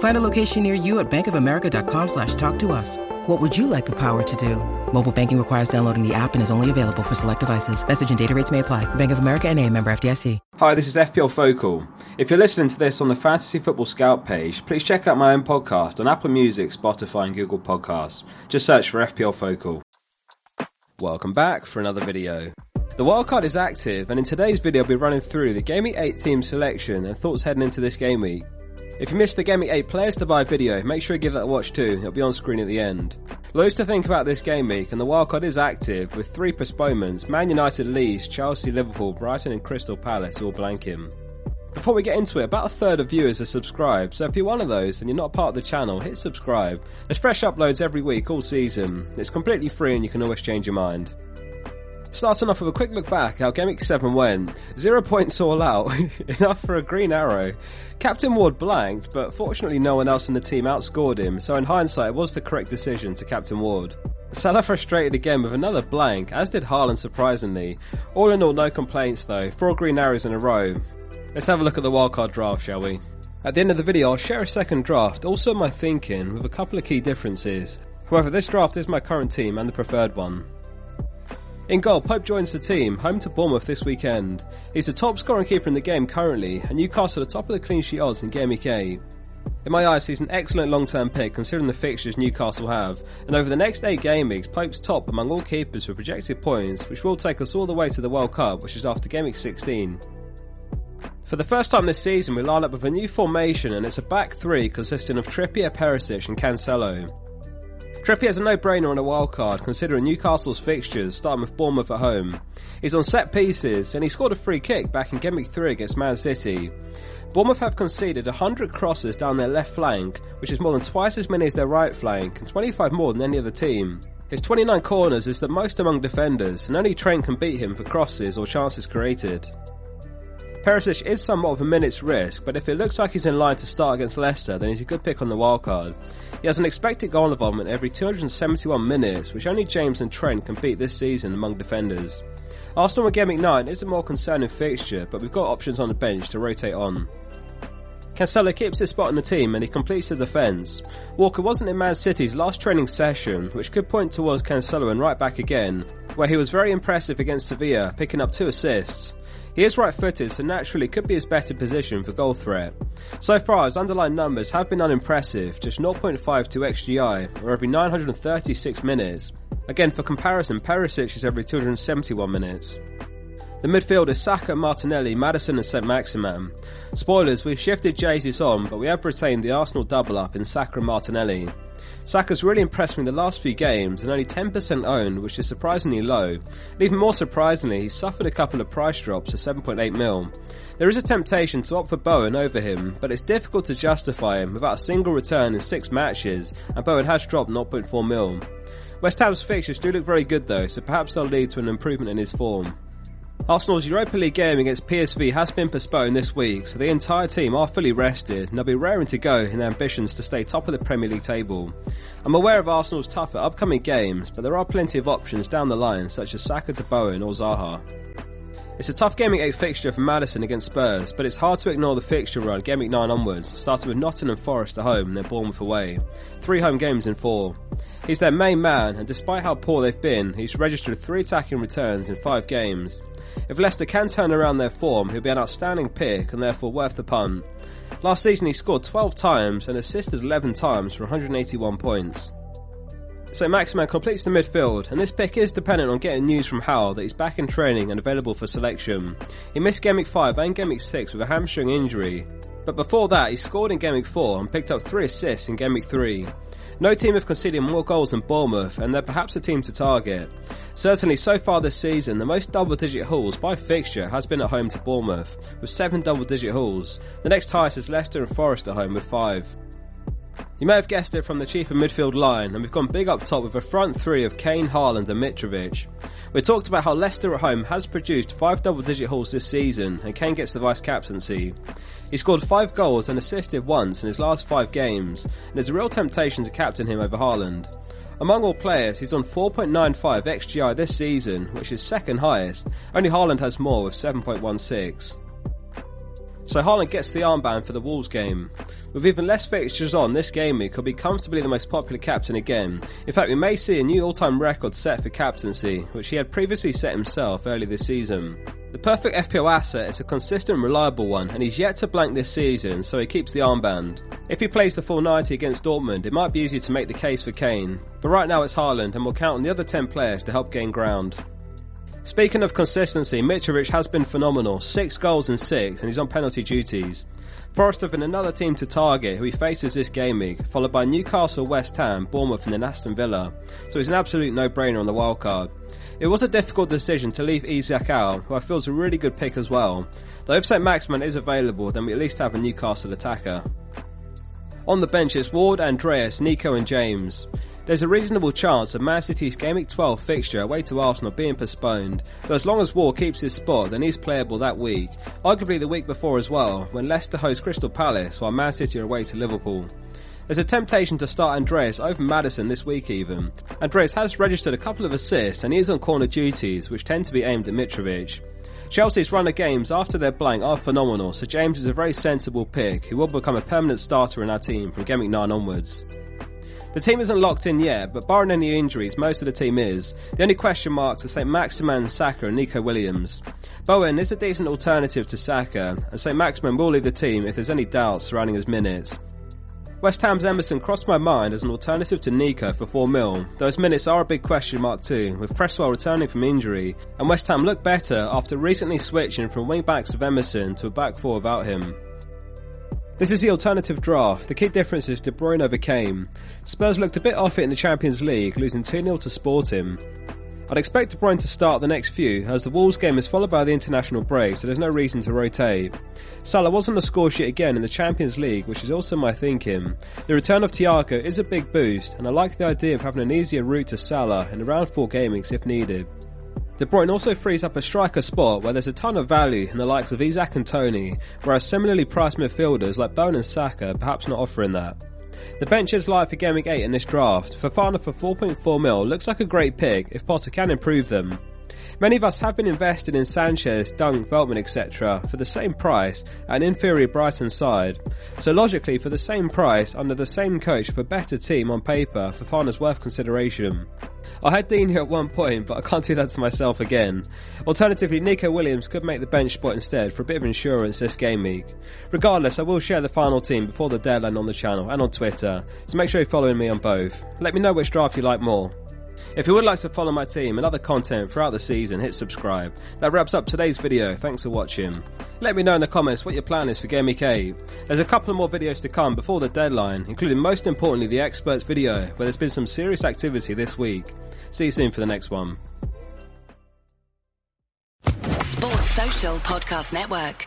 Find a location near you at bankofamerica.com slash talk to us. What would you like the power to do? Mobile banking requires downloading the app and is only available for select devices. Message and data rates may apply. Bank of America and a member FDIC. Hi, this is FPL Focal. If you're listening to this on the Fantasy Football Scout page, please check out my own podcast on Apple Music, Spotify, and Google Podcasts. Just search for FPL Focal. Welcome back for another video. The wildcard is active, and in today's video, I'll be running through the Game Week 8 team selection and thoughts heading into this game week. If you missed the Game Week 8 players to buy video, make sure you give that a watch too, it'll be on screen at the end. Loads to think about this game week, and the wildcard is active, with three postponements Man United, Leeds, Chelsea, Liverpool, Brighton, and Crystal Palace all blanking. Before we get into it, about a third of viewers are subscribed, so if you're one of those and you're not part of the channel, hit subscribe. There's fresh uploads every week, all season. It's completely free and you can always change your mind. Starting off with a quick look back how Week 7 went. Zero points all out, enough for a green arrow. Captain Ward blanked, but fortunately no one else in the team outscored him, so in hindsight it was the correct decision to Captain Ward. Salah frustrated again with another blank, as did Haaland surprisingly. All in all, no complaints though, four green arrows in a row. Let's have a look at the wildcard draft, shall we? At the end of the video, I'll share a second draft, also my thinking, with a couple of key differences. However, this draft is my current team and the preferred one. In goal, Pope joins the team, home to Bournemouth this weekend. He's the top scoring keeper in the game currently, and Newcastle are top of the clean sheet odds in Game Week 8. In my eyes, he's an excellent long-term pick considering the fixtures Newcastle have, and over the next 8 game weeks, Pope's top among all keepers for projected points, which will take us all the way to the World Cup, which is after Game Week 16. For the first time this season, we line up with a new formation, and it's a back three consisting of Trippier, Perisic, and Cancelo. Trippier is a no-brainer on a wild card considering Newcastle's fixtures, starting with Bournemouth at home. He's on set pieces and he scored a free kick back in Game Week 3 against Man City. Bournemouth have conceded 100 crosses down their left flank, which is more than twice as many as their right flank and 25 more than any other team. His 29 corners is the most among defenders and only Trent can beat him for crosses or chances created. Perisic is somewhat of a minute's risk, but if it looks like he's in line to start against Leicester, then he's a good pick on the wildcard. He has an expected goal involvement every 271 minutes, which only James and Trent can beat this season among defenders. Arsenal and Game 9 is a more concerning fixture, but we've got options on the bench to rotate on. Cancelo keeps his spot in the team and he completes the defence. Walker wasn't in Man City's last training session, which could point towards Cancelo and right back again, where he was very impressive against Sevilla, picking up two assists. He is right footed, so naturally could be his better position for goal threat. So far, his underlying numbers have been unimpressive, just 0.52 XGI, or every 936 minutes. Again, for comparison, Perisic is every 271 minutes. The midfield is Saka, Martinelli, Maddison and St Maximin. Spoilers, we've shifted Jesus on, but we have retained the Arsenal double up in Saka and Martinelli. Saka's really impressed me in the last few games and only 10% owned, which is surprisingly low. And even more surprisingly, he suffered a couple of price drops to 7.8 mil. There is a temptation to opt for Bowen over him, but it's difficult to justify him without a single return in six matches, and Bowen has dropped 0.4 mil. West Ham's fixtures do look very good though, so perhaps they'll lead to an improvement in his form. Arsenal's Europa League game against PSV has been postponed this week, so the entire team are fully rested and they'll be raring to go in their ambitions to stay top of the Premier League table. I'm aware of Arsenal's tougher upcoming games, but there are plenty of options down the line, such as Saka to Bowen or Zaha. It's a tough Week 8 fixture for Maddison against Spurs, but it's hard to ignore the fixture run Week 9 onwards, starting with Nottingham Forest at home and then Bournemouth away. Three home games in four. He's their main man, and despite how poor they've been, he's registered three attacking returns in five games. If Leicester can turn around their form, he'll be an outstanding pick and therefore worth the punt. Last season he scored 12 times and assisted 11 times for 181 points. St Maximin completes the midfield, and this pick is dependent on getting news from Howe that he's back in training and available for selection. He missed Game 5 and Game 6 with a hamstring injury, but before that he scored in Game Week 4 and picked up 3 assists in Game Week 3. No team have conceded more goals than Bournemouth, and they're perhaps a team to target. Certainly, so far this season, the most double digit hauls by fixture has been at home to Bournemouth, with 7 double digit hauls. The next highest is Leicester and Forest at home with 5. You may have guessed it from the cheaper midfield line, and we've gone big up top with a front three of Kane, Haaland, and Mitrovic. We talked about how Leicester at home has produced five double digit hauls this season, and Kane gets the vice captaincy. He scored five goals and assisted once in his last five games, and there's a real temptation to captain him over Haaland. Among all players, he's on 4.95 XGI this season, which is second highest. Only Haaland has more with 7.16. So Haaland gets the armband for the Wolves game. With even less fixtures on, this game week could be comfortably the most popular captain again. In fact, we may see a new all-time record set for captaincy, which he had previously set himself early this season. The perfect FPL asset is a consistent, reliable one, and he's yet to blank this season, so he keeps the armband. If he plays the full 90 against Dortmund, it might be easier to make the case for Kane, but right now it's Haaland, and we'll count on the other 10 players to help gain ground. Speaking of consistency, Mitrovic has been phenomenal. Six goals in six, and he's on penalty duties. Forest have been another team to target who he faces this game week, followed by Newcastle, West Ham, Bournemouth and then Aston Villa. So he's an absolute no-brainer on the wildcard. It was a difficult decision to leave Isak out, who I feel is a really good pick as well. Though if St Maximin is available, then we at least have a Newcastle attacker. On the bench it's Ward, Andreas, Nico and James. There's a reasonable chance of Man City's Game Week 12 fixture away to Arsenal being postponed, but as long as Ward keeps his spot, then he's playable that week, arguably the week before as well, when Leicester host Crystal Palace while Man City are away to Liverpool. There's a temptation to start Andreas over Maddison this week even. Andreas has registered a couple of assists and he is on corner duties, which tend to be aimed at Mitrovic. Chelsea's run of games after their blank are phenomenal, so James is a very sensible pick who will become a permanent starter in our team from Game 9 onwards. The team isn't locked in yet, but barring any injuries, most of the team is. The only question marks are St. Maximin, Saka and Nico Williams. Bowen is a decent alternative to Saka, and St. Maximin will lead the team if there's any doubts surrounding his minutes. West Ham's Emerson crossed my mind as an alternative to Nico for 4 mil, his minutes are a big question mark too, with Cresswell returning from injury, and West Ham look better after recently switching from wing backs with Emerson to a back four without him. This is the alternative draft. The key difference is De Bruyne over Kane. Spurs looked a bit off it in the Champions League, losing 2-0 to Sporting. I'd expect De Bruyne to start the next few, as the Wolves game is followed by the international break, so there's no reason to rotate. Salah was on the score sheet again in the Champions League, which is also my thinking. The return of Thiago is a big boost, and I like the idea of having an easier route to Salah in around 4 gamings if needed. De Bruyne also frees up a striker spot where there's a ton of value in the likes of Isak and Toney, whereas similarly priced midfielders like Bowen and Saka are perhaps not offering that. The bench is live for Game Week 8 in this draft. Fofana for 4.4 mil looks like a great pick if Potter can improve them. Many of us have been invested in Sanchez, Dunk, Veltman, etc. for the same price at an inferior Brighton side. So logically, for the same price, under the same coach for a better team on paper, Fofana's worth consideration. I had Dean here at one point, but I can't do that to myself again. Alternatively, Nico Williams could make the bench spot instead for a bit of insurance this game week. Regardless, I will share the final team before the deadline on the channel and on Twitter, so make sure you're following me on both. Let me know which draft you like more. If you would like to follow my team and other content throughout the season, hit subscribe. That wraps up today's video. Thanks for watching. Let me know in the comments what your plan is for Game 8. There's a couple of more videos to come before the deadline, including most importantly the experts video, where there's been some serious activity this week. See you soon for the next one. Sports Social Podcast Network.